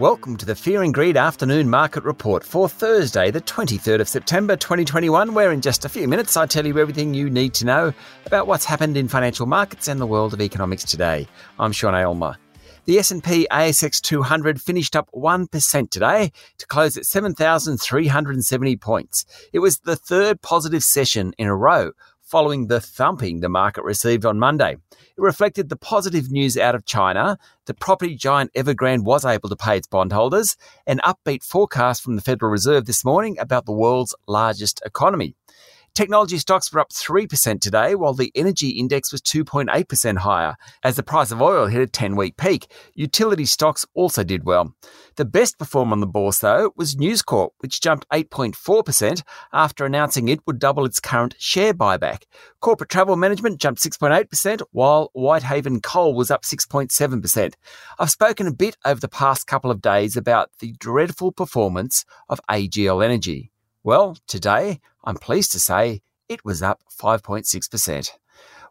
Welcome to the Fear and Greed Afternoon Market Report for Thursday, the 23rd of September 2021, where in just a few minutes I tell you everything you need to know about what's happened in financial markets and the world of economics today. I'm Sean Aylmer. The S&P ASX 200 finished up 1% today to close at 7,370 points. It was the third positive session in a row following the thumping the market received on Monday. It reflected the positive news out of China, the property giant Evergrande was able to pay its bondholders, an upbeat forecast from the Federal Reserve this morning about the world's largest economy. Technology stocks were up 3% today, while the energy index was 2.8% higher as the price of oil hit a 10 week peak. Utility stocks also did well. The best performer on the bourse, though, was News Corp, which jumped 8.4% after announcing it would double its current share buyback. Corporate travel management jumped 6.8%, while Whitehaven Coal was up 6.7%. I've spoken a bit over the past couple of days about the dreadful performance of AGL Energy. Well, today, I'm pleased to say it was up 5.6%.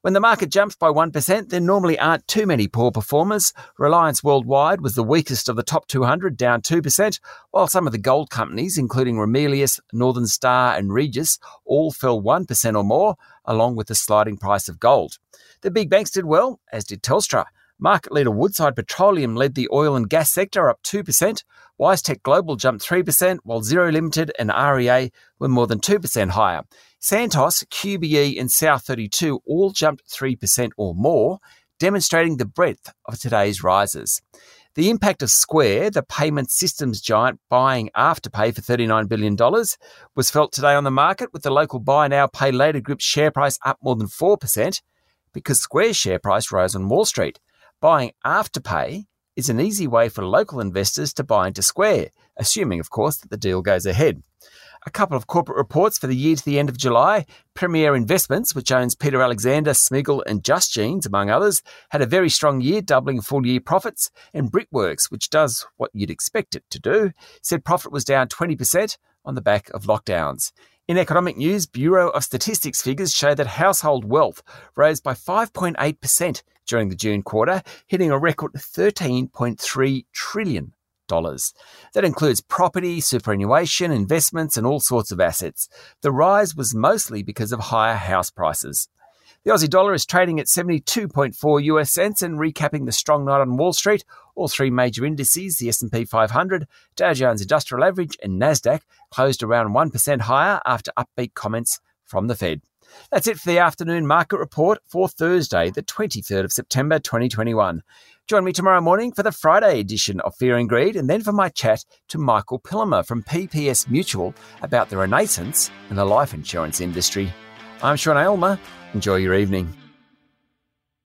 When the market jumps by 1%, there normally aren't too many poor performers. Reliance Worldwide was the weakest of the top 200, down 2%, while some of the gold companies, including Ramelius, Northern Star, and Regis, all fell 1% or more, along with the sliding price of gold. The big banks did well, as did Telstra. Market leader Woodside Petroleum led the oil and gas sector up 2%. WiseTech Global jumped 3%, while Xero Limited and REA were more than 2% higher. Santos, QBE, and South32 all jumped 3% or more, demonstrating the breadth of today's rises. The impact of Square, the payment systems giant buying Afterpay for $39 billion, was felt today on the market, with the local buy now, pay later group's share price up more than 4% because Square's share price rose on Wall Street. Buying Afterpay is an easy way for local investors to buy into Square, assuming, of course, that the deal goes ahead. A couple of corporate reports for the year to the end of July. Premier Investments, which owns Peter Alexander, Smiggle, and Just Jeans, among others, had a very strong year, doubling full year profits. And Brickworks, which does what you'd expect it to do, said profit was down 20% on the back of lockdowns. In economic news, Bureau of Statistics figures show that household wealth rose by 5.8% during the June quarter, hitting a record $13.3 trillion. That includes property, superannuation, investments, and all sorts of assets. The rise was mostly because of higher house prices. The Aussie dollar is trading at 72.4 US cents and recapping the strong night on Wall Street. All three major indices, the S&P 500, Dow Jones Industrial Average and Nasdaq, closed around 1% higher after upbeat comments from the Fed. That's it for the afternoon market report for Thursday, the 23rd of September 2021. Join me tomorrow morning for the Friday edition of Fear and Greed and then for my chat to Michael Pillemer from PPS Mutual about the renaissance in the life insurance industry. I'm Sean Aylmer. Enjoy your evening.